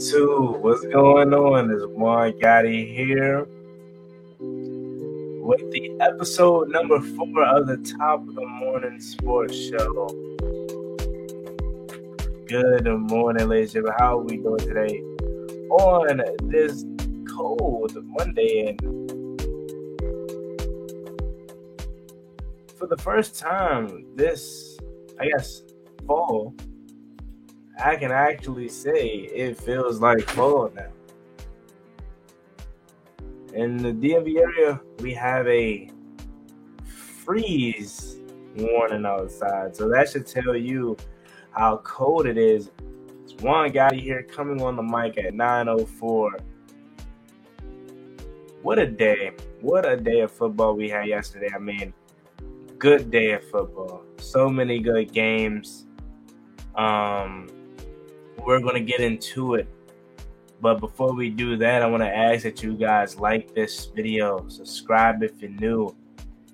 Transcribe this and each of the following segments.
YouTube, what's going on? It's Juan Gotti here with the episode number four of the Top of the Morning Sports Show. Good morning, ladies and. How are we doing today on this cold Monday? And for the first time this, I guess, fall I can actually say it feels like fall now. In the DMV area, we have a freeze warning outside. So that should tell you how cold it is. Juan Gotti here coming on the mic at 904. What a day. What a day of football we had yesterday. I mean, good day of football. So many good games. Um, we're going to get into it. But before we do that, I want to ask that you guys like this video, subscribe if you're new,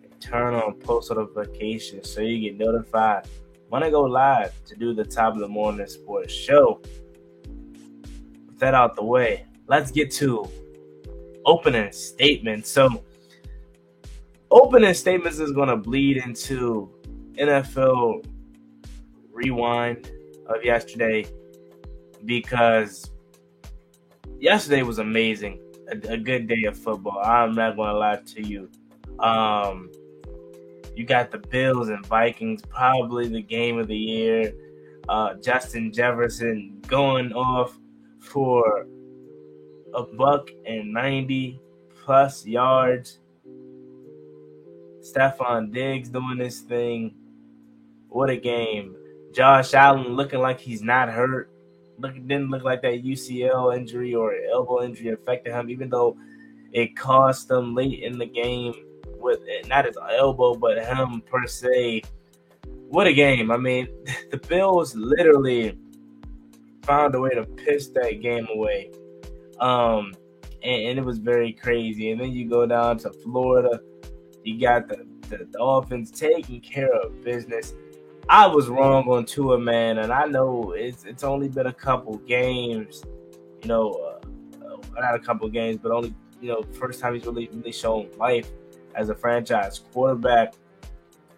and turn on post notifications so you get notified when I go live to do the top of the morning sports show. With that out the way, let's get to opening statements. So, opening statements is going to bleed into NFL rewind of yesterday because yesterday was amazing. A, a, good day of football. I'm not to lie to you. Um, you got the Bills and Vikings, probably the game of the year. Uh, Justin Jefferson going off for a buck and 90 plus yards. Stefon Diggs doing this thing. What a game. Josh Allen looking like he's not hurt look didn't look like that UCL injury or elbow injury affected him, even though it cost him late in the game with not his elbow, but him per se. What a game! I mean, the Bills literally found a way to piss that game away, um, and, and, it was very crazy. And then you go down to Florida, you got the, the, the offense taking care of business I was wrong on Tua, man, and I know it's it's only been a couple games, you know, uh, uh, not a couple games, but only you know first time he's really really shown life as a franchise quarterback,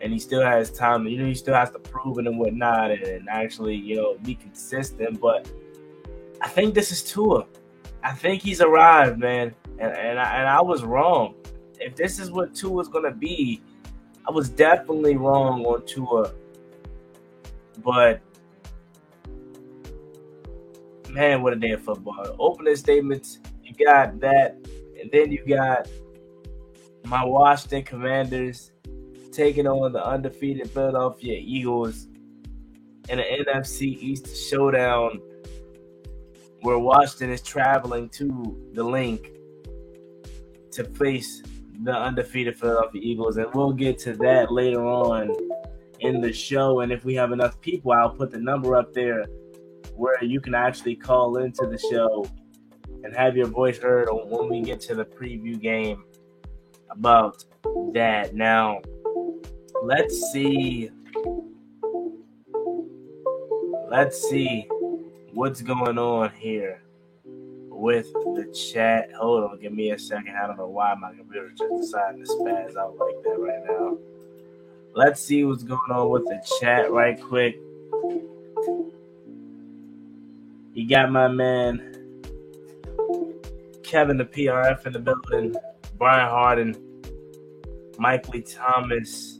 and he still has time. You know, he still has to prove it and whatnot, and, and actually you know be consistent. But I think this is Tua. I think he's arrived, man, and and I, and I was wrong. If this is what Tua's gonna be, I was definitely wrong on Tua but man, what a day of football. Opening statements, you got that, and then you got my Washington Commanders taking on the undefeated Philadelphia Eagles in an NFC East showdown where Washington is traveling to the Linc to face the undefeated Philadelphia Eagles. And we'll get to that later on in the show. And if we have enough people, I'll put the number up there where you can actually call into the show and have your voice heard when we get to the preview game about that. Now, let's see. Let's see what's going on here with the chat. Hold on, give me a second. I don't know why my computer just decided to spaz out like that right now. Let's see what's going on with the chat right quick. You got my man Kevin the PRF in the building, Brian Harden, Mike Lee Thomas,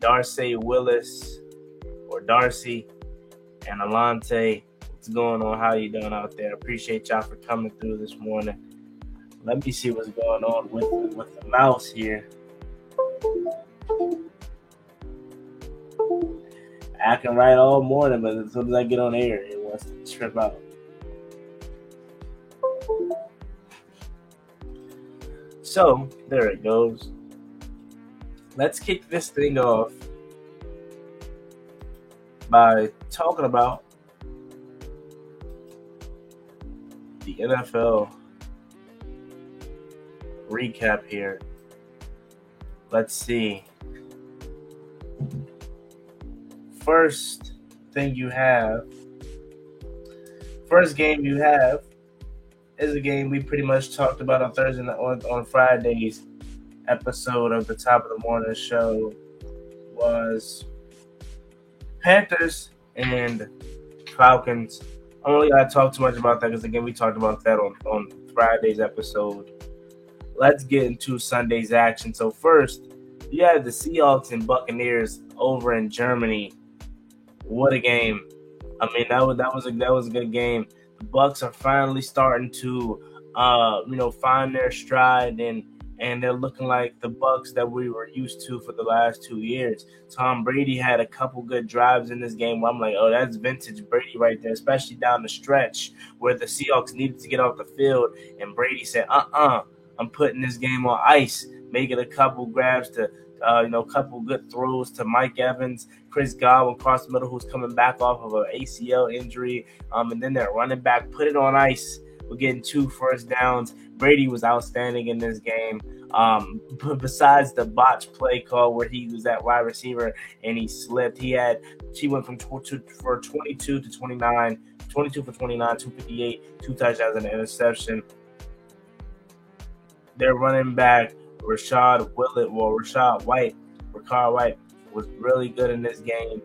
Darcy Willis, or Darcy, and Alante. What's going on? How you doing out there? Appreciate y'all for coming through this morning. Let me see what's going on with with the mouse here. I can write all morning, but as soon as I get on air, it wants to trip out. So there it goes. Let's kick this thing off by talking about the NFL recap here. Let's see first thing you have, first game you have is a game we pretty much talked about on Thursday on, on Friday's episode of the top of the morning show was Panthers and Falcons. Only I talk too much about that because again we talked about that on, on Friday's episode. Let's get into Sunday's action. So first, you have the Seahawks and Buccaneers over in Germany. What a game! I mean that was that was a that was a good game. The Bucks are finally starting to uh you know find their stride and and they're looking like the Bucks that we were used to for the last two years. Tom Brady had a couple good drives in this game where I'm like, oh, that's vintage Brady right there, especially down the stretch where the Seahawks needed to get off the field, and Brady said, uh-uh, I'm putting this game on ice, making a couple grabs to uh, you know, a couple good throws to Mike Evans, Chris Godwin across the middle, who's coming back off of an ACL injury. Um, and then their running back put it on ice. We're getting two first downs. Brady was outstanding in this game. Um, besides the botch play call where he was at wide receiver and he slipped, he had she went from tw- to, for 22 to 29, 22 for 29, 258, two touchdowns and an interception. Their running back Rachaad Willett, well, Rachaad White, Rachaad White was really good in this game.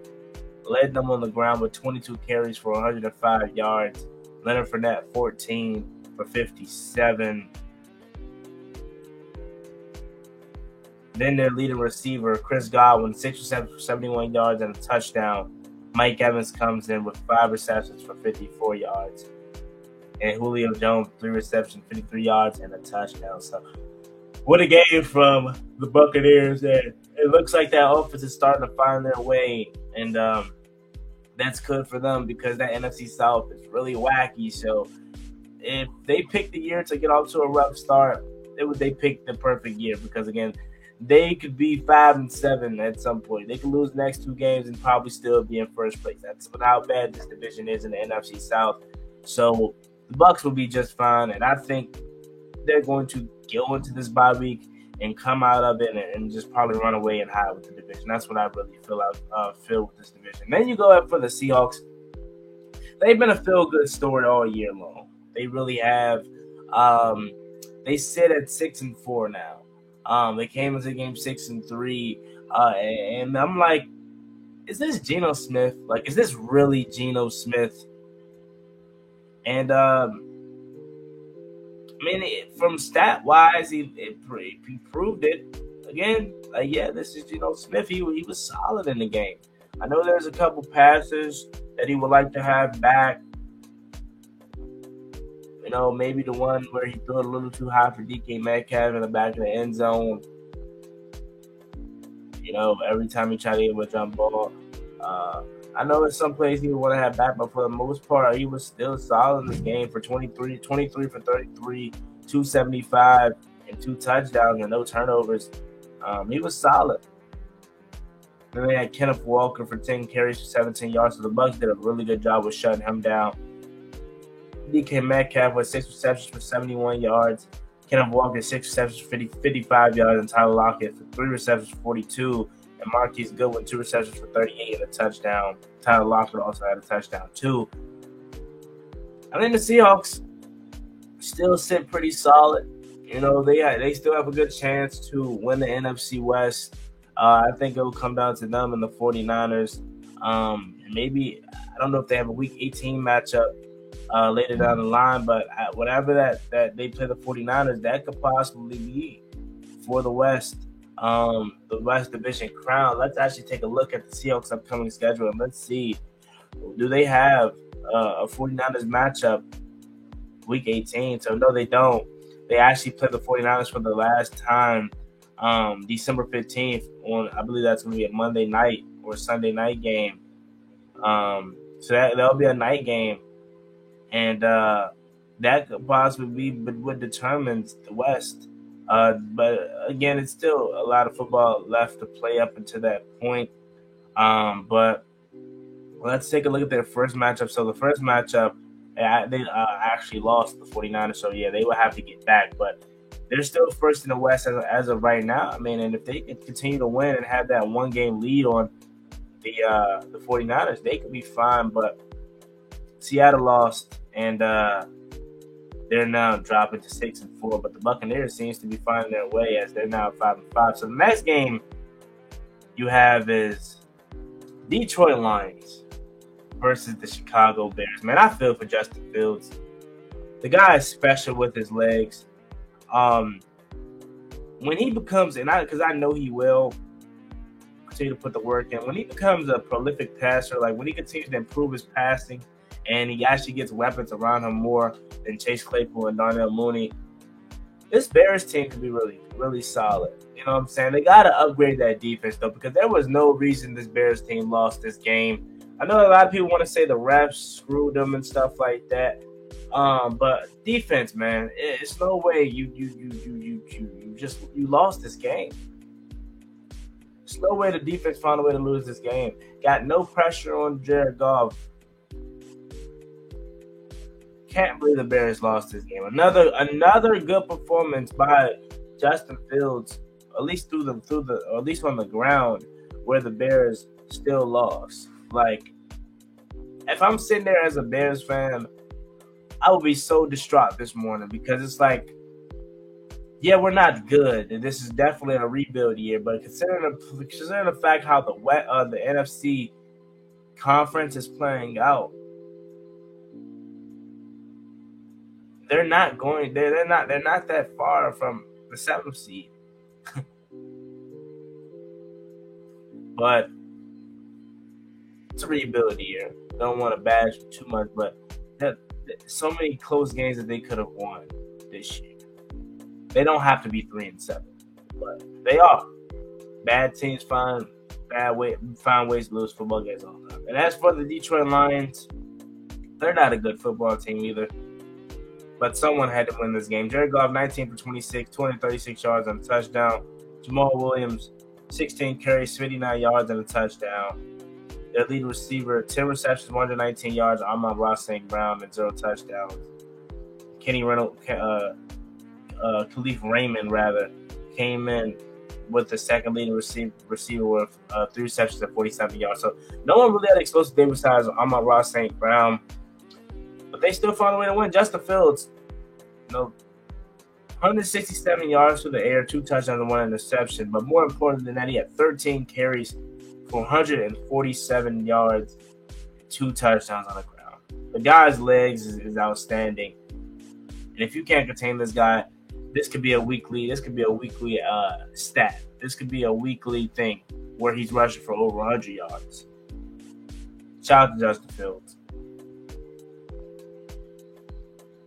Led them on the ground with 22 carries for 105 yards. Leonard Fournette, 14 for 57. Then their leading receiver, Chris Godwin, 6 receptions for 71 yards and a touchdown. Mike Evans comes in with five receptions for 54 yards. And Julio Jones, three receptions, 53 yards, and a touchdown. So what a game from the Buccaneers. And it looks like that offense is starting to find their way. And um, that's good for them because that NFC South is really wacky. So if they pick the year to get off to a rough start, it would they pick the perfect year because again, they could be five and seven at some point. They could lose the next two games and probably still be in first place. That's how bad this division is in the NFC South. So the Bucks will be just fine, and I think they're going to go into this bye week and come out of it and, just probably run away and hide with the division. That's what I really feel out uh, feel with this division. Then you go up for the Seahawks. They've been a feel good story all year long. They really have. Um, they sit at six and four now. Um, they came into game six and three, uh, and I'm like, is this Geno Smith? Like, is this really Geno Smith? And um, I mean, it, from stat wise, he, it, he proved it. Again, like, yeah, this is, you know, Smith. He, he was solid in the game. I know there's a couple passes that he would like to have back. You know, maybe the one where he threw it a little too high for DK Metcalf in the back of the end zone. You know, every time he tried to get a jump ball. Uh, I know in some plays he would want to have back, but for the most part, he was still solid in this game for 23, 23 for 33, 275, and two touchdowns and no turnovers. Um, he was solid. Then they had Kenneth Walker for 10 carries for 17 yards. So the Bucks did a really good job with shutting him down. DK Metcalf with six receptions for 71 yards. Kenneth Walker, six receptions for 50, 55 yards. And Tyler Lockett for three receptions for 42 and Marquise Goodwin two receptions for 38 and a touchdown. Tyler Lockett also had a touchdown too. I think the Seahawks still sit pretty solid. You know they they still have a good chance to win the NFC West. Uh, I think it will come down to them and the 49ers. Um, maybe I don't know if they have a Week 18 matchup uh, later down the line, but whatever that that they play the 49ers, that could possibly be for the West um, the West Division crown, let's actually take a look at the Seahawks' upcoming schedule and let's see do they have uh, a 49ers matchup week 18? So, no, they don't. They actually play the 49ers for the last time um, December 15th on, I believe that's going to be a Monday night or Sunday night game. Um, so that, that'll be a night game. And uh, that could possibly be what determines the West. Uh, but again, it's still a lot of football left to play up until that point. Um, but let's take a look at their first matchup. So the first matchup, they uh, actually lost the 49ers. So yeah, they will have to get back. But they're still first in the West as, as of right now. I mean, and if they continue to win and have that one game lead on the uh, the 49ers, they could be fine. But Seattle lost and uh, they're now dropping to six and four. But the Buccaneers seems to be finding their way as they're now five and five. So the next game you have is Detroit Lions versus the Chicago Bears. Man, I feel for Justin Fields. The guy is special with his legs. Um, when he becomes, and I, because I know he will continue to put the work in. When he becomes a prolific passer, like when he continues to improve his passing, and he actually gets weapons around him more than Chase Claypool and Darnell Mooney, this Bears team could be really, really solid. You know what I'm saying? They got to upgrade that defense though, because there was no reason this Bears team lost this game. I know a lot of people want to say the refs screwed them and stuff like that. Um, but defense, man, it's no way you you you you you you, just you lost this game. There's no way the defense found a way to lose this game. Got no pressure on Jared Goff. Can't believe the Bears lost this game. Another another good performance by Justin Fields, at least through the through the or at least on the ground where the Bears still lost. Like if I'm sitting there as a Bears fan, I would be so distraught this morning because it's like, yeah, we're not good, and this is definitely a rebuild year. But considering the considering the fact how the wet uh, the NFC conference is playing out, they're not going. They're, they're not. They're not that far from the seventh seed. but it's a rebuild year. Don't want to bash too much, but so many close games that they could have won this year. They don't have to be three and seven, but they are. Bad teams find bad way find ways to lose football games all the time. And as for the Detroit Lions, they're not a good football team either. But someone had to win this game. Jared Goff, 19 for 26, 236 yards and a touchdown. Jamaal Williams, 16 carries, 59 yards and a touchdown. Their lead receiver, 10 receptions, 119 yards. Amon-Ra St. Brown and zero touchdowns. Kenny Reynolds, uh, uh, Kalif Raymond, rather, came in with the second leading receiver, receiver with uh, three receptions at 47 yards. So no one really had explosive day besides Amon-Ra St. Brown. They still found a way to win. Justin Fields, you know, 167 yards through the air, two touchdowns and one interception. But more important than that, he had 13 carries 447 yards, two touchdowns on the ground. The guy's legs is, is outstanding. And if you can't contain this guy, this could be a weekly. This could be a weekly uh, stat. This could be a weekly thing where he's rushing for over 100 yards. Shout out to Justin Fields.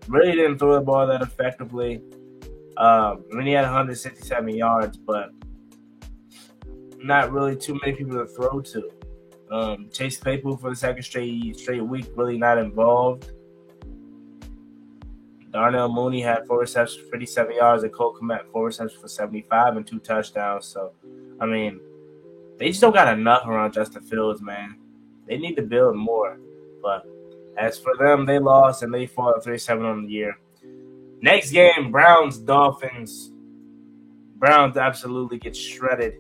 Really didn't throw the ball that effectively. Um, I mean, he had 167 yards, but not really too many people to throw to. Um, Chase Claypool for the second straight straight week really not involved. Darnell Mooney had four receptions for 57 yards, and Cole Kmet four receptions for 75 and two touchdowns. So, I mean, they just don't got enough around Justin Fields, man. They need to build more. But as for them, they lost and they fought 3 7 on the year. Next game, Browns Dolphins. Browns absolutely get shredded.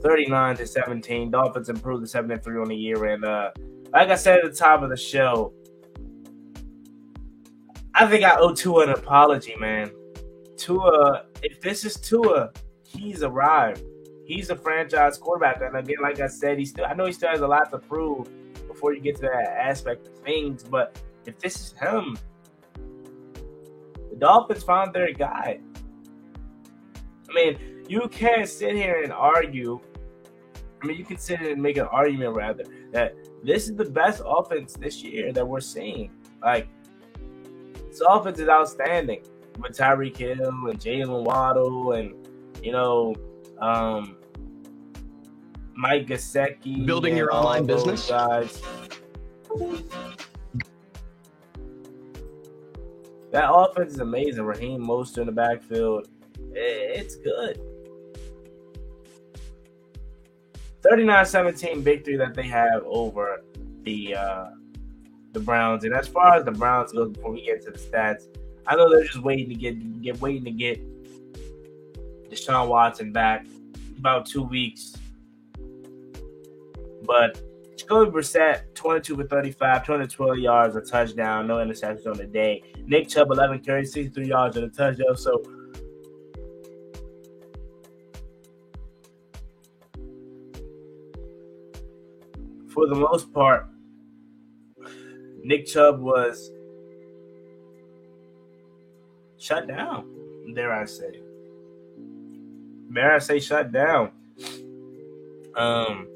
39 to 17. Dolphins improved to 7 and 3 on the year. And uh, like I said at the top of the show, I think I owe Tua an apology, man. Tua, if this is Tua, he's arrived. He's a franchise quarterback. And again, like I said, he still I know he still has a lot to prove before you get to that aspect of things. But if this is him, the Dolphins found their guy. I mean, you can't sit here and argue I mean, you can sit and make an argument rather that this is the best offense this year that we're seeing. Like, this offense is outstanding with Tyreek Hill and Jalen Waddle and you know, um, Mike Gesicki. Building your online business, guys. That offense is amazing. Raheem Mostert in the backfield, it's good. 39-17 victory that they have over the uh, the Browns. And as far as the Browns go, before we get to the stats, I know they're just waiting to get get waiting to get Deshaun Watson back about two weeks. But Jacoby Brissett, 22 for 35, 212 yards, a touchdown, no interceptions on the day. Nick Chubb, 11 carries, 63 yards, and a touchdown. So for the most part, Nick Chubb was shut down, dare I say. Dare I say shut down. Um,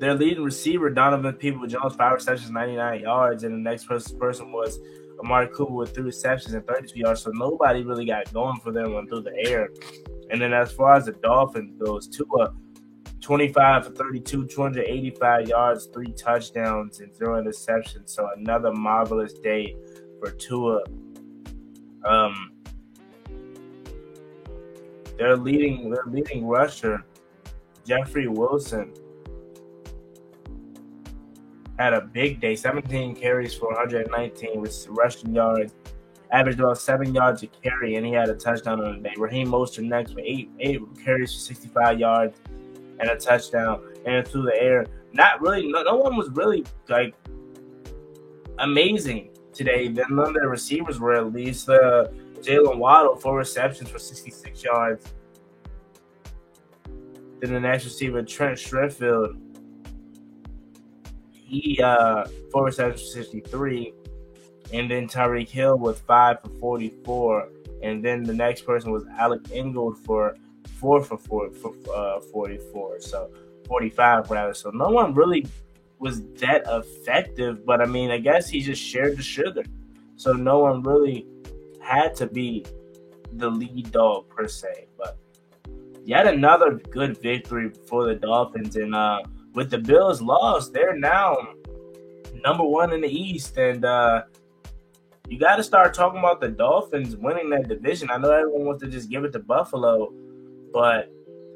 their leading receiver, Donovan Peoples Jones, five receptions, 99 yards, and the next person, was Amari Cooper with three receptions and 32 yards. So nobody really got going for them through the air. And then as far as the Dolphins goes, Tua 25 for 32, 285 yards, three touchdowns, and zero interceptions. So another marvelous day for Tua. Um, their leading their leading rusher, Jeffrey Wilson, had a big day. 17 carries for 119 with rushing yards, averaged about seven yards a carry, and he had a touchdown on the day. Raheem Mostert next with eight eight carries for 65 yards and a touchdown and through the air. Not really. No, no one was really like amazing today. Then none of the receivers were at least. Uh, Jalen Waddle four receptions for 66 yards. Then the next receiver Trent Sherfield, he uh four receptions for 63, and then Tyreek Hill with five for 44, and then the next person was Alec Ingold for four for four for uh, 44. So 45 rather. So no one really was that effective, but I mean, I guess he just shared the sugar. So no one really had to be the lead dog per se. But yet another good victory for the Dolphins. And uh, with the Bills lost, they're now number one in the East. And uh, you got to start talking about the Dolphins winning that division. I know everyone wants to just give it to Buffalo, but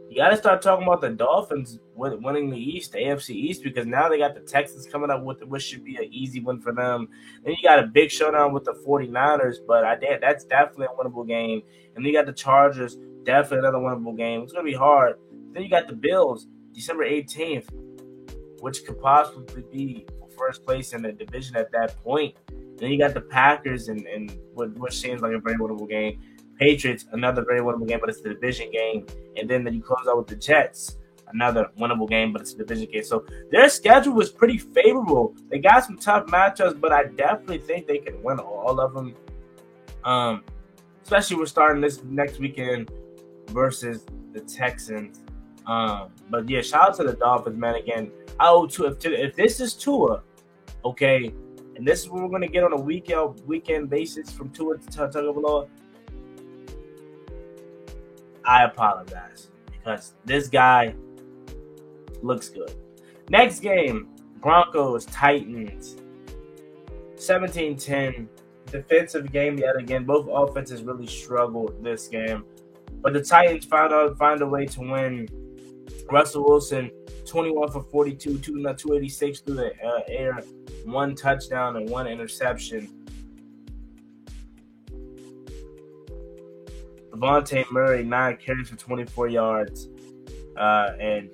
you got to start talking about the Dolphins winning the East, the AFC East, because now they got the Texans coming up with what should be an easy win for them. Then you got a big showdown with the 49ers, but I did that's definitely a winnable game. And then you got the Chargers, definitely another winnable game. It's gonna be hard. Then you got the Bills, December 18th, which could possibly be first place in the division at that point. Then you got the Packers and, and what, what seems like a very winnable game. Patriots, another very winnable game, but it's the division game. And then, you close out with the Jets, another winnable game, but it's a division game. So their schedule was pretty favorable. They got some tough matchups, but I definitely think they can win all of them. Um, especially we're starting this next weekend versus the Texans. Um, but yeah, shout out to the Dolphins, man. Again, oh, to if, if this is Tua, okay, and this is what we're gonna get on a weekend weekend basis from Tua to Tagovailoa. I apologize because this guy looks good. Next game Broncos, Titans. 17 10. Defensive game yet again. Both offenses really struggled this game. But the Titans found out find a way to win. Russell Wilson, 21 for 42, 286 through the uh, air, one touchdown and one interception. Devontae Murray, nine carries for 24 yards. Uh, and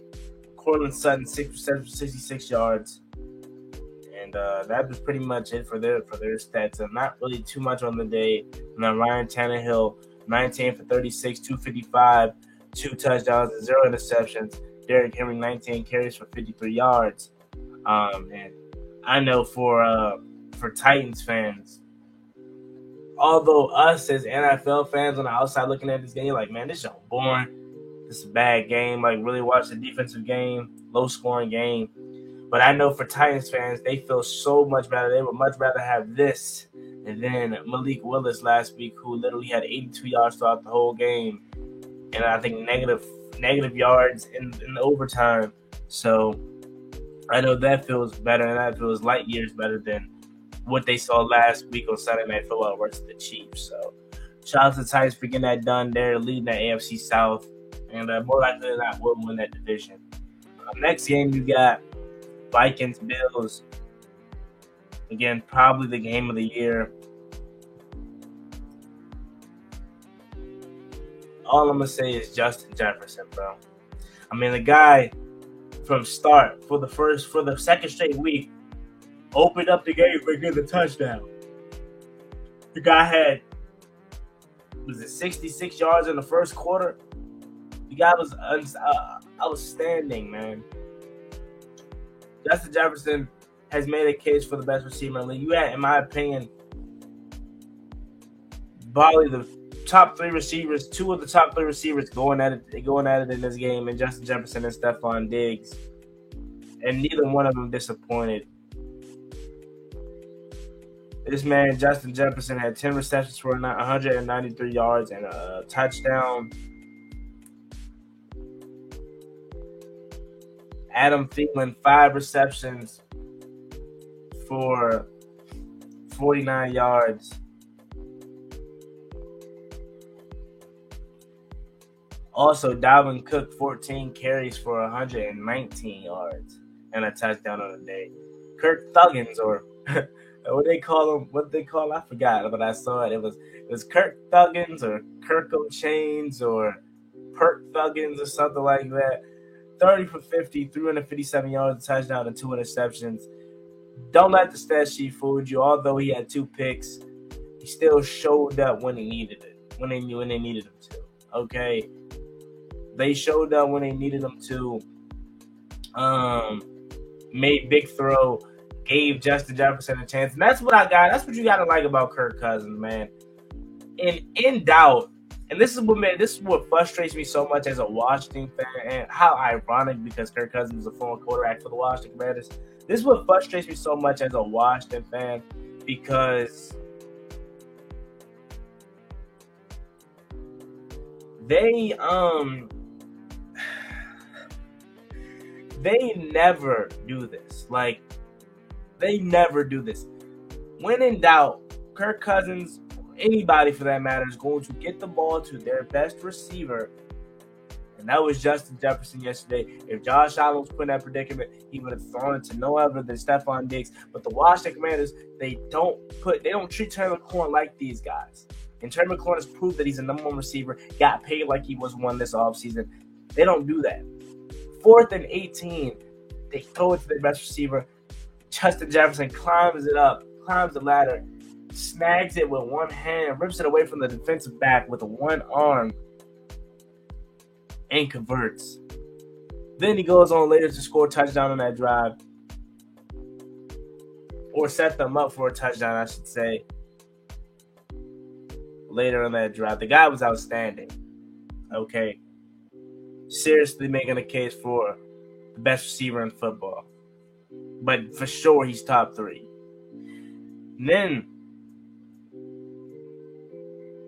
Courtland Sutton, six for 66 yards. And uh, that was pretty much it for their for their stats. And not really too much on the day. And then Ryan Tannehill, 19 for 36, 255, two touchdowns, and zero interceptions. Derrick Henry, 19 carries for 53 yards. Um, and I know for uh, for Titans fans, although us as NFL fans on the outside looking at this game, like, man, this is boring. This is a bad game. Like, really watch the defensive game, low scoring game. But I know for Titans fans, they feel so much better. They would much rather have this and then Malik Willis last week, who literally had 82 yards throughout the whole game, and I think negative negative yards in, in overtime. So I know that feels better, and that feels light years better than what they saw last week on Sunday Night Football versus the Chiefs. So shout out to the Titans for getting that done. They're leading the AFC South, and uh, more likely than not, will win that division. Um, next game, you got Vikings Bills. Again, probably the game of the year. All I'm gonna say is Justin Jefferson, bro. I mean, the guy from start for the first for the second straight week opened up the game for getting the touchdown. The guy had was it 66 yards in the first quarter. The guy was uh, outstanding, man. Justin Jefferson has made a case for the best receiver in the league. You had, in my opinion, probably the top three receivers, two of the top three receivers going at it, going at it in this game, and Justin Jefferson and Stefon Diggs, and neither one of them disappointed. This man, Justin Jefferson, had 10 receptions for 193 yards and a touchdown. Adam Thielen, five receptions for 49 yards. Also, Dalvin Cook, 14 carries for 119 yards and a touchdown on the day. Kirk Thuggins, or what they call him, what they call, I forgot, but I saw it. It was it was Kirk Thuggins or Kirk Chains or Perk Thuggins or something like that. 30 for 50, 357 yards, touchdown, and two interceptions. Don't let the stat sheet fool you. Although he had two picks, he still showed up when he needed it, when they when they needed him to. Okay, they showed up when they needed them to. Um, made big throw, gave Justin Jefferson a chance, and that's what I got. That's what you got to like about Kirk Cousins, man. In in doubt, and this is what man, this is what frustrates me so much as a Washington fan, and how ironic because Kirk Cousins is a former quarterback for the Washington Commanders. This is what frustrates me so much as a Washington fan because they um they never do this. Like they never do this. When in doubt, Kirk Cousins anybody for that matter is going to get the ball to their best receiver. And that was Justin Jefferson yesterday. If Josh Allen was put in that predicament, he would have thrown it to no other than Stefon Diggs. But the Washington Commanders, they don't put, they don't treat Terry McLaurin like these guys. And Terry McLaurin has proved that he's a number one receiver, got paid like he was one this offseason. They don't do that. Fourth and 18, they throw it to their best receiver. Justin Jefferson climbs it up, climbs the ladder, snags it with one hand, rips it away from the defensive back with one arm, and converts. Then he goes on later to score a touchdown on that drive. Or set them up for a touchdown, I should say. Later on that drive. The guy was outstanding. Okay. Seriously making a case for the best receiver in football. But for sure he's top three. And then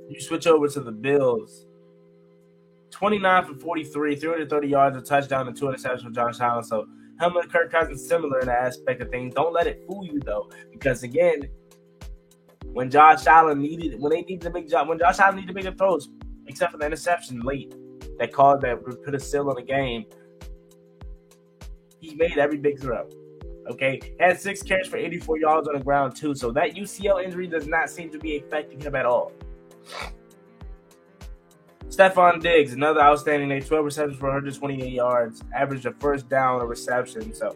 you switch over to the Bills. 29 for 43, 330 yards, a touchdown, and two interceptions for Josh Allen. So him and Kirk Cousins similar in that aspect of things. Don't let it fool you though, because again, when Josh Allen needed when they needed a big job, when Josh Allen needed bigger throws, except for the interception late that caused that would put a seal on the game, he made every big throw. Okay, had six catches for 84 yards on the ground too. So that UCL injury does not seem to be affecting him at all. Stefon Diggs, another outstanding day, 12 receptions for 128 yards, averaged a first down a reception. So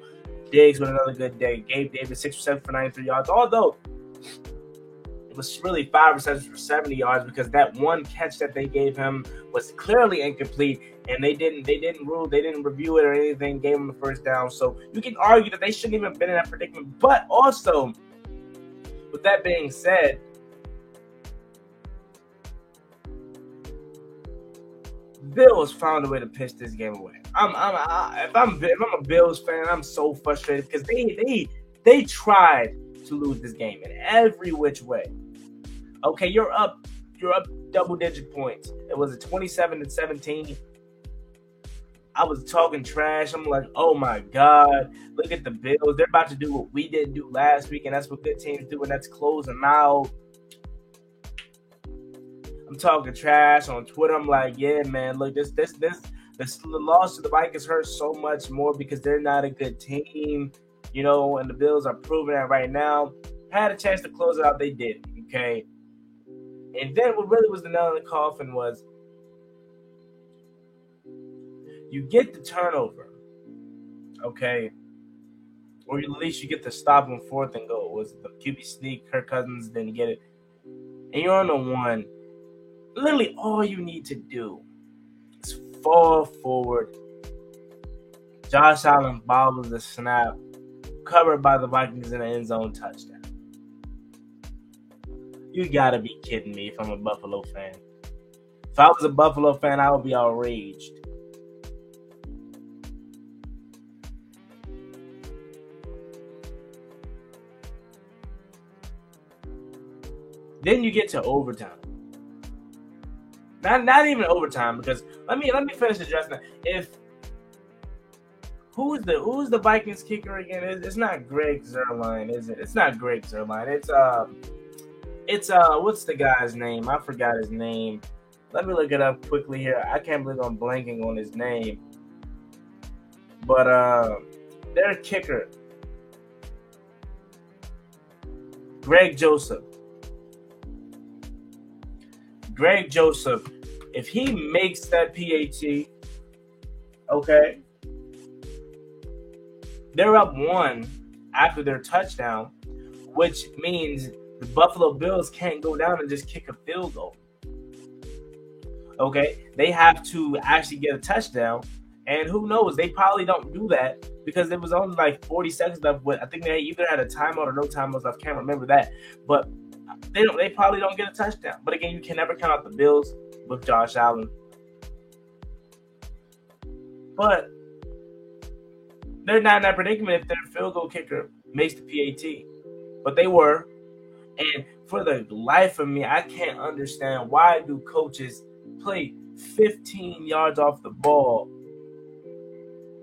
Diggs with another good day. Gabe Davis, six receptions for 93 yards. Although was really five receptions for 70 yards because that one catch that they gave him was clearly incomplete, and they didn't they didn't rule, they didn't review it or anything, gave him the first down. So you can argue that they shouldn't even been in that predicament. But also, with that being said, Bills found a way to pitch this game away. I'm, I'm I, if I'm if I'm a Bills fan, I'm so frustrated because they they they tried to lose this game in every which way. Okay, you're up you're up double digit points. It was a 27 to 17. I was talking trash. I'm like, oh my God, look at the Bills. They're about to do what we didn't do last week, and that's what good teams do, and that's closing out. I'm talking trash on Twitter. I'm like, yeah, man, look, this, this, this, this the loss to the Vikings hurts so much more because they're not a good team, you know, and the Bills are proving that right now. Had a chance to close it out, they didn't. Okay, and then what really was the nail in the coffin was you get the turnover, okay, or at least you get the stop on fourth and goal. Was the QB sneak? Kirk Cousins didn't get it, and you're on the one. Literally, all you need to do is fall forward. Josh Allen bobbles the snap, covered by the Vikings in the end zone touchdown. You gotta be kidding me if I'm a Buffalo fan. If I was a Buffalo fan, I would be outraged. Then you get to overtime. Not not even overtime because let me let me finish addressing that. If who's the who's the Vikings kicker again? It's, not Greg Zuerlein, is it? It's not Greg Zuerlein. It's um, it's uh, what's the guy's name? I forgot his name. Let me look it up quickly here. I can't believe I'm blanking on his name. But uh, their kicker, Greg Joseph. Greg Joseph, if he makes that PAT, okay, they're up one after their touchdown, which means the Buffalo Bills can't go down and just kick a field goal. Okay, they have to actually get a touchdown, and who knows? They probably don't do that because it was only like 40 seconds left. But I think they either had a timeout or no timeouts left. Can't remember that, but they don't. They probably don't get a touchdown. But again, you can never count out the Bills with Josh Allen. But they're not in that predicament if their field goal kicker makes the PAT. But they were. And for the life of me, I can't understand why do coaches play 15 yards off the ball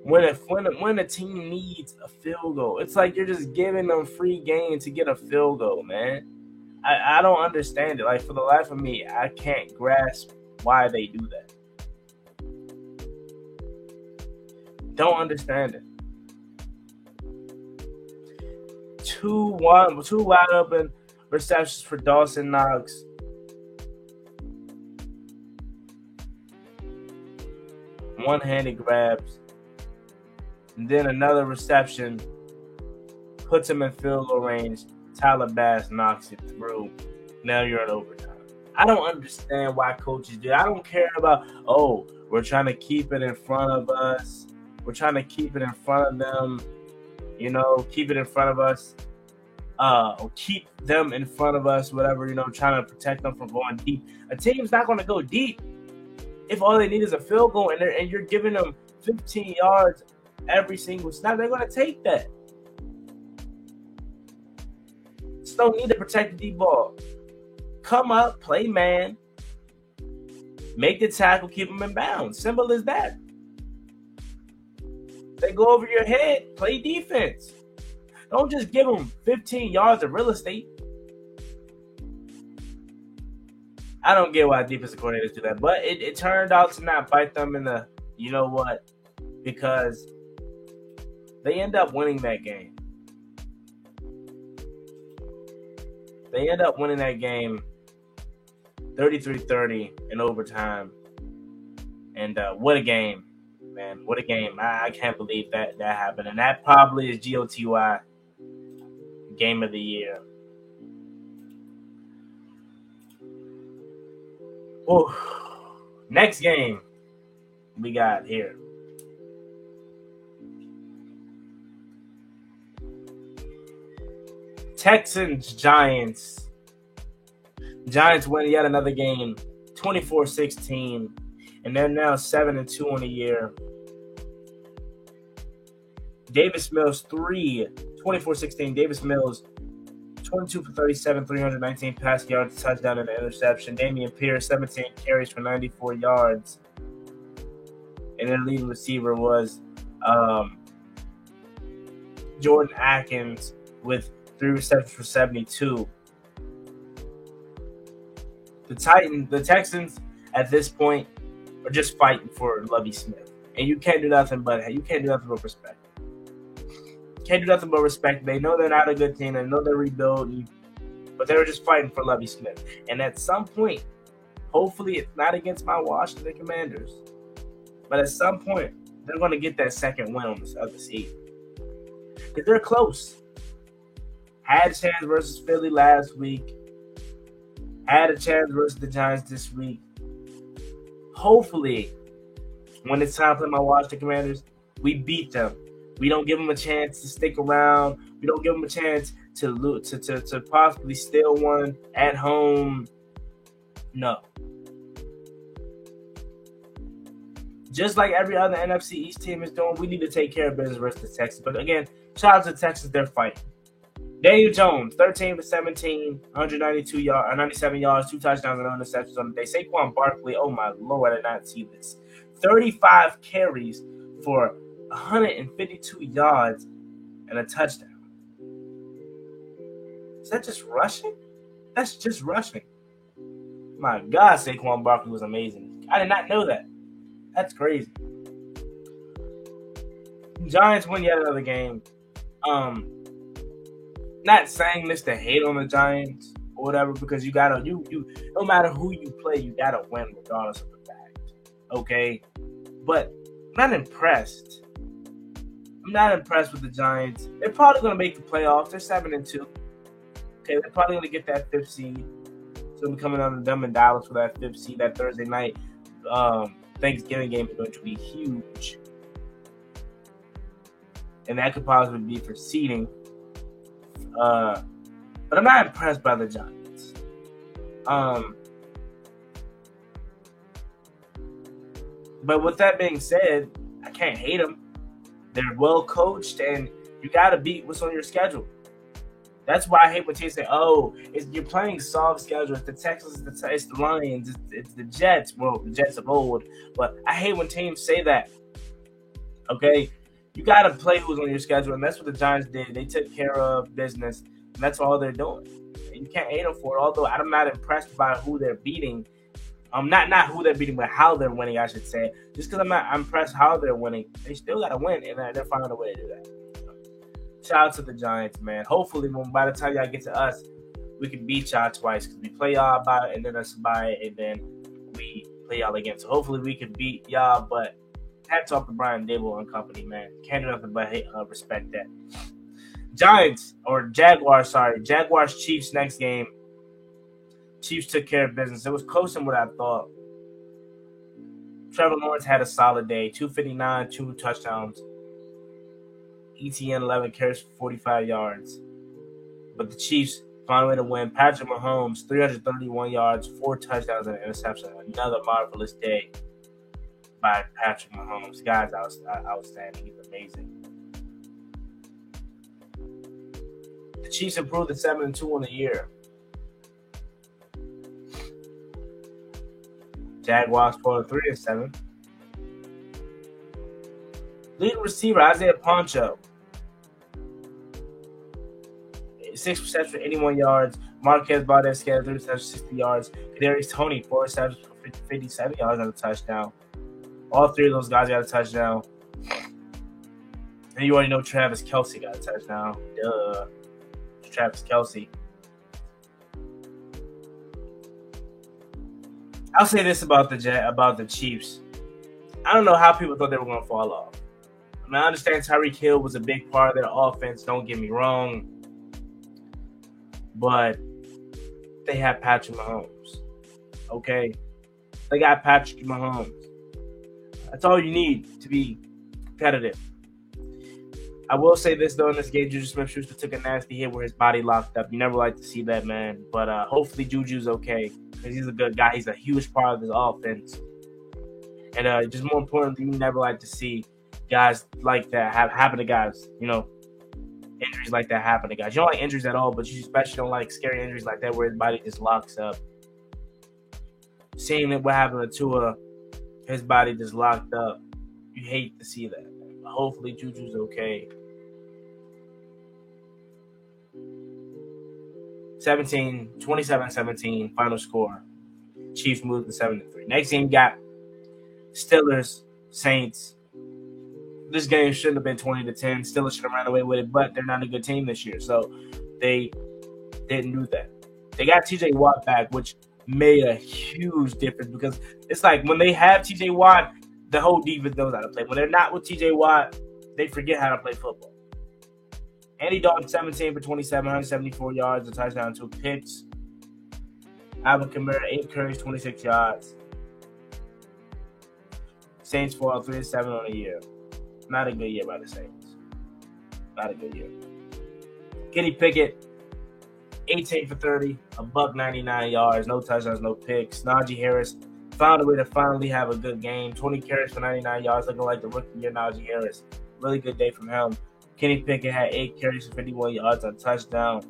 when a when when a team needs a field goal. It's like you're just giving them free game to get a field goal, man. I, I don't understand it. Like for the life of me, I can't grasp why they do that. Don't understand it. Two one two wide open receptions for Dawson Knox. One-handed grabs. And then another reception puts him in field goal range Tyler Bass knocks it through. Now you're in overtime. I don't understand why coaches do. I don't care about oh, we're trying to keep it in front of us. We're trying to keep it in front of them. You know, keep it in front of us. Uh, or keep them in front of us, whatever, you know, trying to protect them from going deep. A team's not going to go deep if all they need is a field goal and, and you're giving them 15 yards every single snap. They're going to take that. Just don't need to protect the deep ball. Come up, play man, make the tackle, keep them in bounds. Simple as that. They go over your head, play defense. Don't just give them 15 yards of real estate. I don't get why defensive coordinators do that, but it, it turned out to not bite them in the, you know what, because they end up winning that game. They end up winning that game 33-30 in overtime. And uh, what a game, man. What a game. I, I, can't believe that that happened. And that probably is GOTY game of the year. Oh, next game we got here. Texans Giants. Giants win yet another game, 24-16, and they're now 7 and 2 on the year. Davis Mills 3, 24-16. Davis Mills 22 for 37, 319 pass yards, touchdown and interception. Dameon Pierce 17 carries for 94 yards. And their leading receiver was um, Jordan Akins with three receptions for 72. The Titans, the Texans at this point are just fighting for Lovie Smith. And you can't do nothing but you can't do nothing but respect. Can't do nothing but respect. They know they're not a good team. They know they're rebuilding, but they were just fighting for Lovie Smith. And at some point, hopefully, it's not against my Washington Commanders. But at some point, they're going to get that second win on this other seed. Because they're close. Had a chance versus Philly last week. Had a chance versus the Giants this week. Hopefully, when it's time to my Washington Commanders, we beat them. We don't give them a chance to stick around. We don't give them a chance to loot to, to, to possibly steal one at home. No. Just like every other NFC East team is doing, we need to take care of business versus the Texans. But again, shout out to Texas, they're fighting. Daniel Jones, 13 for 17, 192 yards, uh, 97 yards, two touchdowns and no interceptions on the day. Saquon Barkley, oh my lord, I did not see this. 35 carries for 152 yards and a touchdown. Is that just rushing? That's just rushing. My God, Saquon Barkley was amazing. I did not know that. That's crazy. Giants win yet another game. Um, not saying this to hate on the Giants or whatever, because you gotta you you no matter who you play, you gotta win regardless of the fact. Okay, but I'm not impressed. I'm not impressed with the Giants. They're probably gonna make the playoffs. They're seven and two. Okay, they're probably gonna get that fifth seed. So I'm coming on them in Dallas for that fifth seed that Thursday night. Um, Thanksgiving game is going to be huge. And that could possibly be for seeding. Uh, but I'm not impressed by the Giants. Um, but with that being said, I can't hate them. They're well coached, and you got to beat what's on your schedule. That's why I hate when teams say, "Oh, you're playing soft schedule. It's the Texans, it's the, it's the Lions, it's, it's, the Jets." Well, the Jets of old, but I hate when teams say that. Okay, you got to play who's on your schedule, and that's what the Giants did. They took care of business, and that's all they're doing. And you can't hate them for it. Although I'm not impressed by who they're beating. Um, not not who they're beating, but how they're winning. I should say. Just because I'm not impressed how they're winning, they still got to win, and they're finding a way to do that shout out to the Giants, man. Hopefully, when by the time y'all get to us, we can beat y'all twice because we play y'all by and then us by and then we play y'all again. So hopefully, we can beat y'all. But hats off to Brian Daboll and company, man. Can't do nothing but uh, respect that. Giants or Jaguars, sorry, Jaguars Chiefs next game. Chiefs took care of business. It was closer than what I thought. Trevor Lawrence had a solid day 259, two touchdowns. ETN 11 carries 45 yards. But the Chiefs found a way to win. Patrick Mahomes, 331 yards, four touchdowns, and an interception. Another marvelous day by Patrick Mahomes. Guys, outstanding. He's amazing. The Chiefs improved to 7 and 2 on the year. Jaguars 4 3 and 7. Lead receiver Isaiah Pacheco. Six receptions for 81 yards. Marquez Valdes-Scantling, three receptions, 60 yards. Kadarius Toney, four receptions for 57 yards on a touchdown. All three of those guys got a touchdown. And you already know Travis Kelce got a touchdown. Duh. Travis Kelce. I'll say this about the Jet about the Chiefs. I don't know how people thought they were going to fall off. I mean, I understand Tyreek Hill was a big part of their offense. Don't get me wrong, but they have Patrick Mahomes. Okay, they got Patrick Mahomes. That's all you need to be competitive. I will say this though, in this game, Juju Smith-Schuster took a nasty hit where his body locked up. You never like to see that, man. But uh, hopefully Juju's okay because he's a good guy. He's a huge part of this offense. And uh, just more importantly, you never like to see guys like that have happen to guys. You know, injuries like that happen to guys. You don't like injuries at all, but you especially don't like scary injuries like that where his body just locks up. Seeing that what happened to Tua, his body just locked up. You hate to see that. Hopefully Juju's okay. 17, 27 17, final score. Chiefs moved to 7 3. Next game got Steelers, Saints, this game shouldn't have been 20 to 10. Still should have ran away with it, but they're not a good team this year. So they didn't do that. They got TJ Watt back, which made a huge difference because it's like when they have TJ Watt, the whole defense knows how to play. When they're not with TJ Watt, they forget how to play football. Andy Dalton, 17 for 27, 174 yards, a touchdown, two picks. Alvin Kamara, eight carries, 26 yards. Saints fall 3 7 on the year. Not a good year by the Saints. Not a good year. Kenny Pickett, 18 for 30, a buck 99 yards, no touchdowns, no picks. Najee Harris found a way to finally have a good game. 20 carries for 99 yards, looking like the rookie year Najee Harris. Really good day from him. Kenny Pickett had eight carries for 51 yards on touchdown.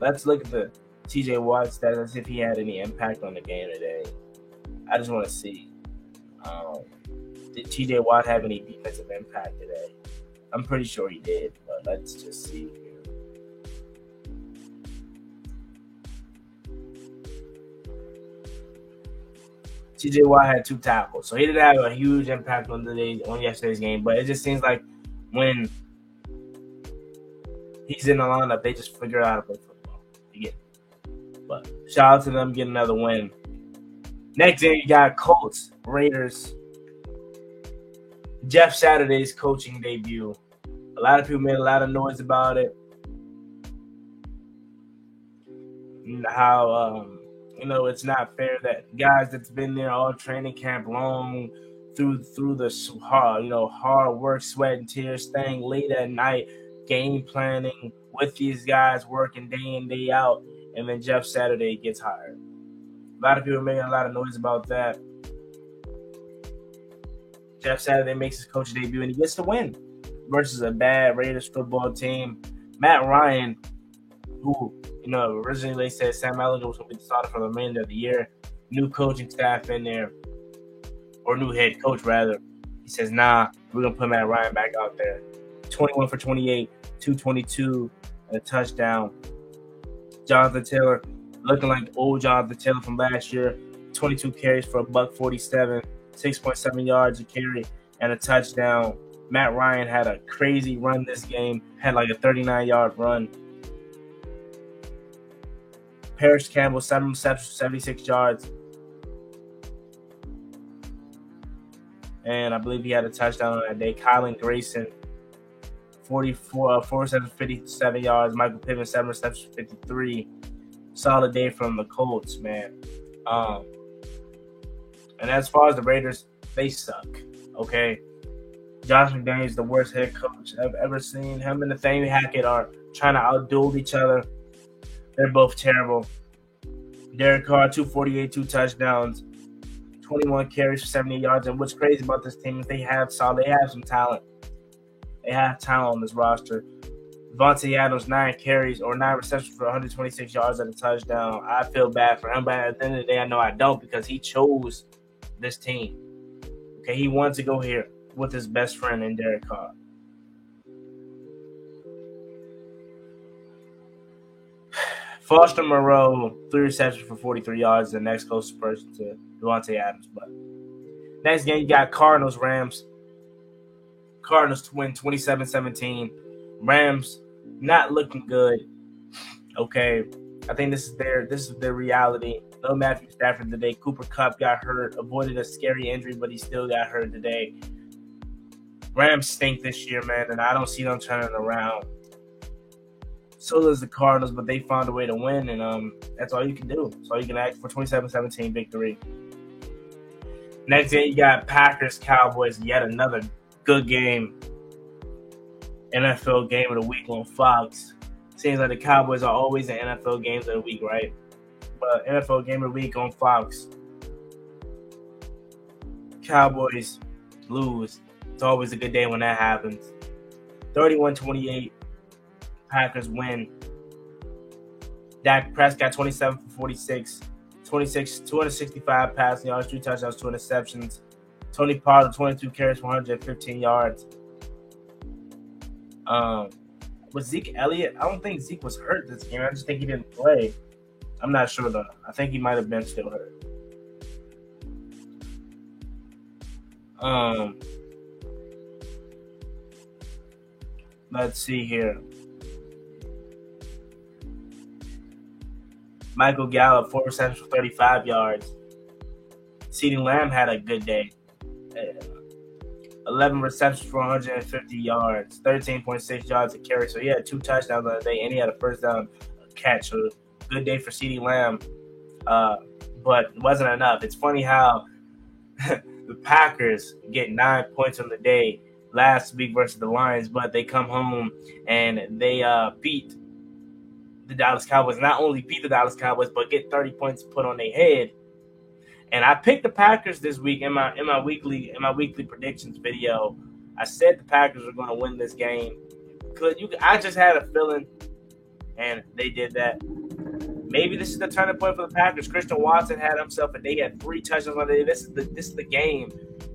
Let's look at the TJ Watt stats as if he had any impact on the game today. I just want to see. Um, did TJ Watt have any defensive impact today? I'm pretty sure he did, but let's just see. TJ Watt had two tackles, so he didn't have a huge impact on the on yesterday's game. But it just seems like when he's in the lineup, they just figure out how to play football. Again, but shout out to them getting another win. Next game, you got Colts Raiders. Jeff Saturday's coaching debut. A lot of people made a lot of noise about it. How um, you know it's not fair that guys that's been there all training camp long through through the hard you know hard work, sweat and tears, staying late at night, game planning with these guys, working day in day out, and then Jeff Saturday gets hired. A lot of people making a lot of noise about that. Jeff Saturday makes his coach debut and he gets the win versus a bad Raiders football team. Matt Ryan, who you know originally they said Sam Ehlinger was going to be the starter for the remainder of the year. New coaching staff in there, or new head coach rather. He says, "Nah, we're gonna put Matt Ryan back out there. 21 for 28, 222, and a touchdown. Jonathan Taylor looking like old Jonathan Taylor from last year. 22 carries for a buck 47, 6.7 yards a carry, and a touchdown. Matt Ryan had a crazy run this game, had like a 39 yard run. Parris Campbell, seven receptions, 76 yards. And I believe he had a touchdown on that day. Kylen Granson, 44, uh, 47, 57 yards. Michael Pittman, seven receptions, 53 solid day from the Colts, man. Um, and as far as the Raiders, they suck. Okay, Josh McDaniels the worst head coach I've ever seen. Him and Nathaniel Hackett are trying to outduel each other. They're both terrible. Derek Carr, 248, two touchdowns, 21 carries for 70 yards. And what's crazy about this team is they have solid, they have some talent. They have talent on this roster. Davante Adams nine carries or nine receptions for 126 yards and a touchdown. I feel bad for him, but at the end of the day, I know I don't because he chose this team. Okay, he wanted to go here with his best friend in Derek Carr. Foster Moreau, three receptions for 43 yards, the next closest person to Davante Adams. But next game, you got Cardinals Rams. Cardinals win 27 17. Rams not looking good. Okay, I think this is their this is their reality. No Matthew Stafford today. Cooper Kupp got hurt, avoided a scary injury, but he still got hurt today. Rams stink this year, man, and I don't see them turning around. So does the Cardinals, but they found a way to win, and um, that's all you can do. All you can ask for 27-17 victory. Next day, you got Packers Cowboys. Yet another good game. NFL game of the week on Fox. Seems like the Cowboys are always the NFL games of the week, right? But NFL game of the week on Fox. Cowboys lose. It's always a good day when that happens. 31 28. Packers win. Dak Prescott 27 for 46. 26, 265 passing yards, two touchdowns, two interceptions. Tony Pollard, 22 carries, 115 yards. Um, was Zeke Elliott? I don't think Zeke was hurt this game. I just think he didn't play. I'm not sure though. I think he might have been still hurt. Um, let's see here. Michael Gallup, four receptions for 35 yards. CeeDee Lamb had a good day. Uh, 11 receptions for 150 yards, 13.6 yards a carry. So he had two touchdowns on the day, and he had a first down catch. So good day for CeeDee Lamb, uh, but it wasn't enough. It's funny how the Packers get nine points on the day last week versus the Lions, but they come home and they uh, beat the Dallas Cowboys. Not only beat the Dallas Cowboys, but get 30 points put on their head. And I picked the Packers this week in my in my weekly in my weekly predictions video. I said the Packers were going to win this game. Could you? I just had a feeling, and they did that. Maybe this is the turning point for the Packers. Christian Watson had himself a day, had three touchdowns on the day. This is the this is the game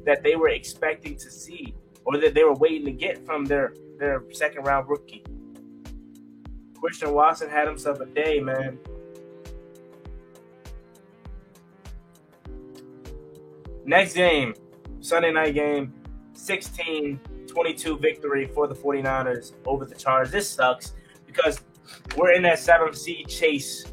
that they were expecting to see, or that they were waiting to get from their their second round rookie. Christian Watson had himself a day, man. Next game, Sunday night game, 16 22 victory for the 49ers over the Chargers. This sucks because we're in that seventh seed chase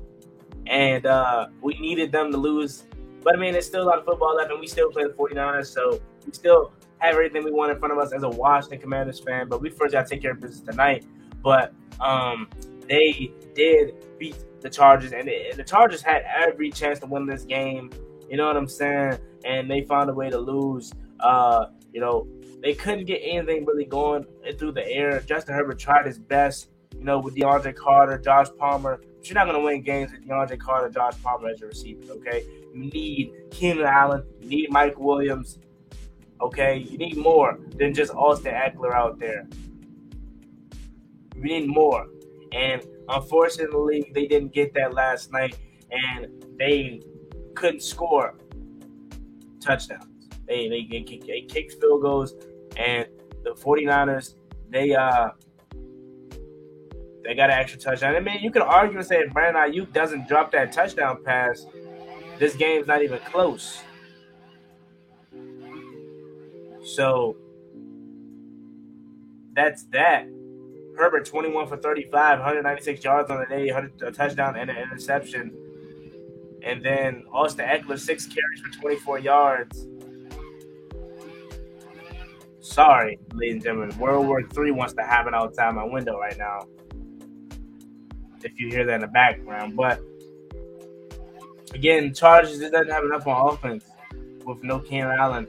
and uh, we needed them to lose. But I mean, there's still a lot of football left, and we still play the 49ers, so we still have everything we want in front of us as a Washington Commanders fan. But we first got to take care of business tonight. But um, they did beat the Chargers, and the Chargers had every chance to win this game. You know what I'm saying? And they found a way to lose. Uh, you know, they couldn't get anything really going through the air. Justin Herbert tried his best, you know, with DeAndre Carter, Josh Palmer. But you're not going to win games with DeAndre Carter, Josh Palmer as your receiver, okay? You need Keenan Allen, you need Mike Williams, okay? You need more than just Austin Ekeler out there. You need more. And unfortunately, they didn't get that last night, and they couldn't score touchdowns. They they, they, they kicked field goals, and the 49ers, they uh they got an extra touchdown. I mean, you could argue and say if Brandon Aiyuk doesn't drop that touchdown pass, this game's not even close. So that's that. Herbert 21 for 35, 196 yards on the day, a touchdown and an interception. And then Austin Ekeler, six carries for 24 yards. Sorry, ladies and gentlemen. World War III wants to happen outside my window right now. If you hear that in the background. But again, Chargers it doesn't have enough on offense with no Keenan Allen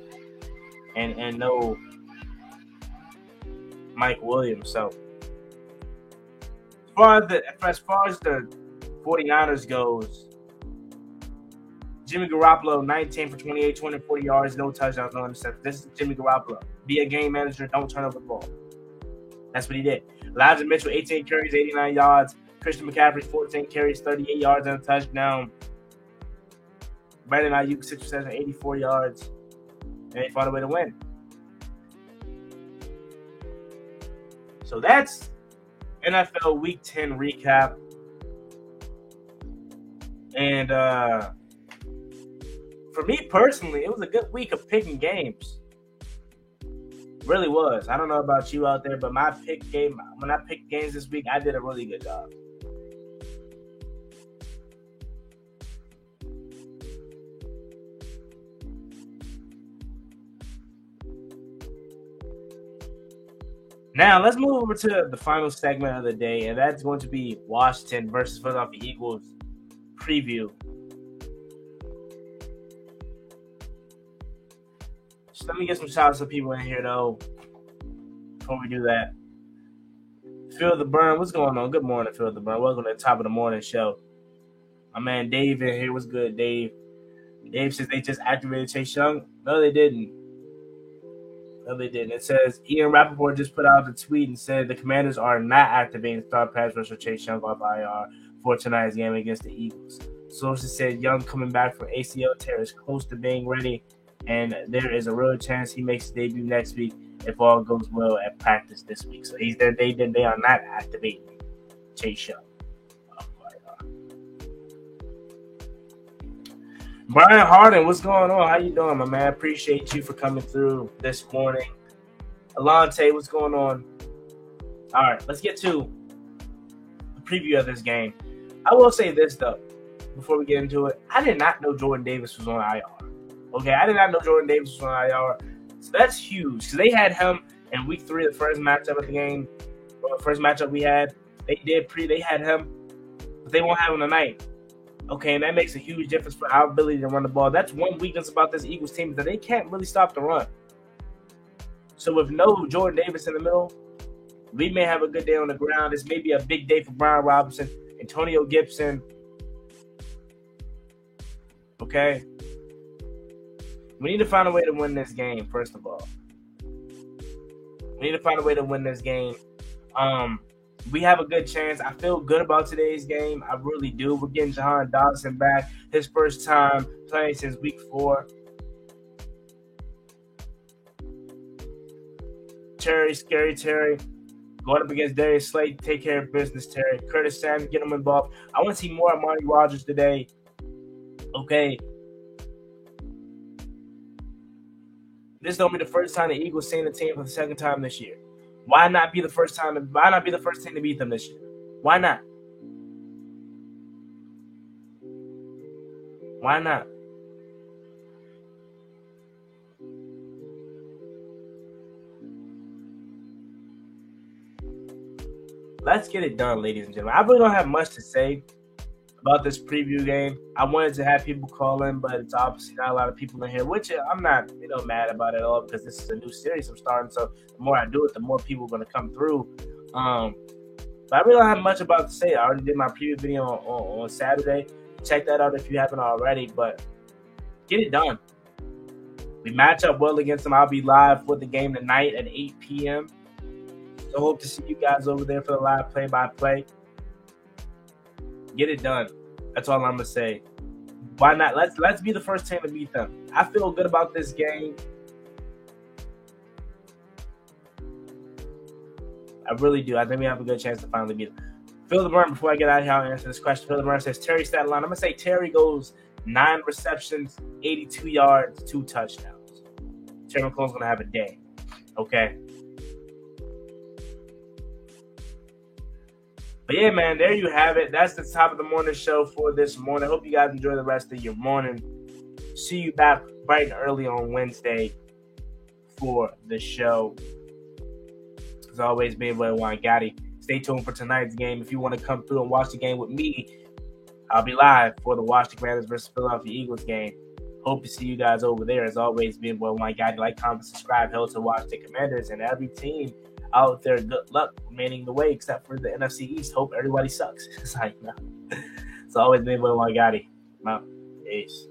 and, and no Mike Williams. So far as the as far as the 49ers goes, Jimmy Garoppolo, 19 for 28, 240 yards, no touchdowns, no interceptions. This is Jimmy Garoppolo. Be a game manager, don't turn over the ball. That's what he did. Elijah Mitchell, 18 carries, 89 yards. Christian McCaffrey, 14 carries, 38 yards and a touchdown. Brandon Aiyuk, 6 receptions, 84 yards. And they found a way to win. So that's NFL Week 10 recap. And uh, for me personally, it was a good week of picking games. Really was. I don't know about you out there, but my pick game when I picked games this week, I did a really good job. Now let's move over to the final segment of the day, and that's going to be Washington versus Philadelphia Eagles preview. So let me get some shots of people in here though. Before we do that, Phil the Burn, what's going on? Good morning, Phil the Burn. Welcome to the top of the morning show. My man Dave in here. What's good, Dave? Dave says they just activated Chase Young. No, they didn't. No, they didn't. It says Ian Rapoport just put out a tweet and said the Commanders are not activating star pass rusher Chase Young off IR for tonight's game against the Eagles. Sources said Young coming back from ACL tear is close to being ready, and there is a real chance he makes his debut next week if all goes well at practice this week. So he's there. They they are not activating Chase Young. Brian Harden, what's going on? How you doing, my man? Appreciate you for coming through this morning. Alante, what's going on? All right, let's get to the preview of this game. I will say this though, before we get into it. I did not know Jordan Davis was on IR. Okay, I did not know Jordan Davis was on IR. So that's huge because they had him in week three, the first matchup of the game, the first matchup we had. They did pre, they had him, but they won't have him tonight. Okay, and that makes a huge difference for our ability to run the ball. That's one weakness about this Eagles team that they can't really stop the run. So with no Jordan Davis in the middle, we may have a good day on the ground. This may be a big day for Brian Robinson, Antonio Gibson. Okay. We need to find a way to win this game, first of all. We need to find a way to win this game. Um, we have a good chance. I feel good about today's game. I really do. We're getting Jahan Dotson back. His first time playing since week four. Terry, scary Terry, going up against Darius Slay. Take care of business, Terry. Curtis Sam, get him involved. I want to see more of Amari Rogers today. Okay. This don't be the first time the Eagles seen the team for the second time this year. Why not be the first time? Why not be the first team to beat them this year? Why not? Why not? Let's get it done, ladies and gentlemen. I really don't have much to say about this preview game. I wanted to have people call in, but it's obviously not a lot of people in here, which I'm not, you know, mad about at all because this is a new series I'm starting. So the more I do it, the more people are going to come through. Um, but I really don't have much about to say. I already did my preview video on, on, on Saturday. Check that out if you haven't already. But get it done. We match up well against them. I'll be live for the game tonight at 8 p.m. So hope to see you guys over there for the live play-by-play. Get it done. That's all I'm gonna say. Why not? Let's let's be the first team to beat them. I feel good about this game. I really do. I think we have a good chance to finally beat them. Phil Burn, before I get out of here, I'll answer this question. Phil the Burn says Terry stat line. I'm gonna say Terry goes nine receptions, 82 yards, two touchdowns. Terry McLaurin's gonna have a day. Okay. But yeah, man, there you have it. That's the top of the morning show for this morning. Hope you guys enjoy the rest of your morning. See you back bright and early on Wednesday for the show. As always, being Juan Gotti. Stay tuned for tonight's game. If you want to come through and watch the game with me, I'll be live for the Washington Commanders versus Philadelphia Eagles game. Hope to see you guys over there. As always, being boy Juan Gotti. Like, comment, subscribe, help to watch the Commanders and every team out there. Good luck remaining the way, except for the NFC East. Hope everybody sucks. it's like, no. It's always been with Gotti. Peace.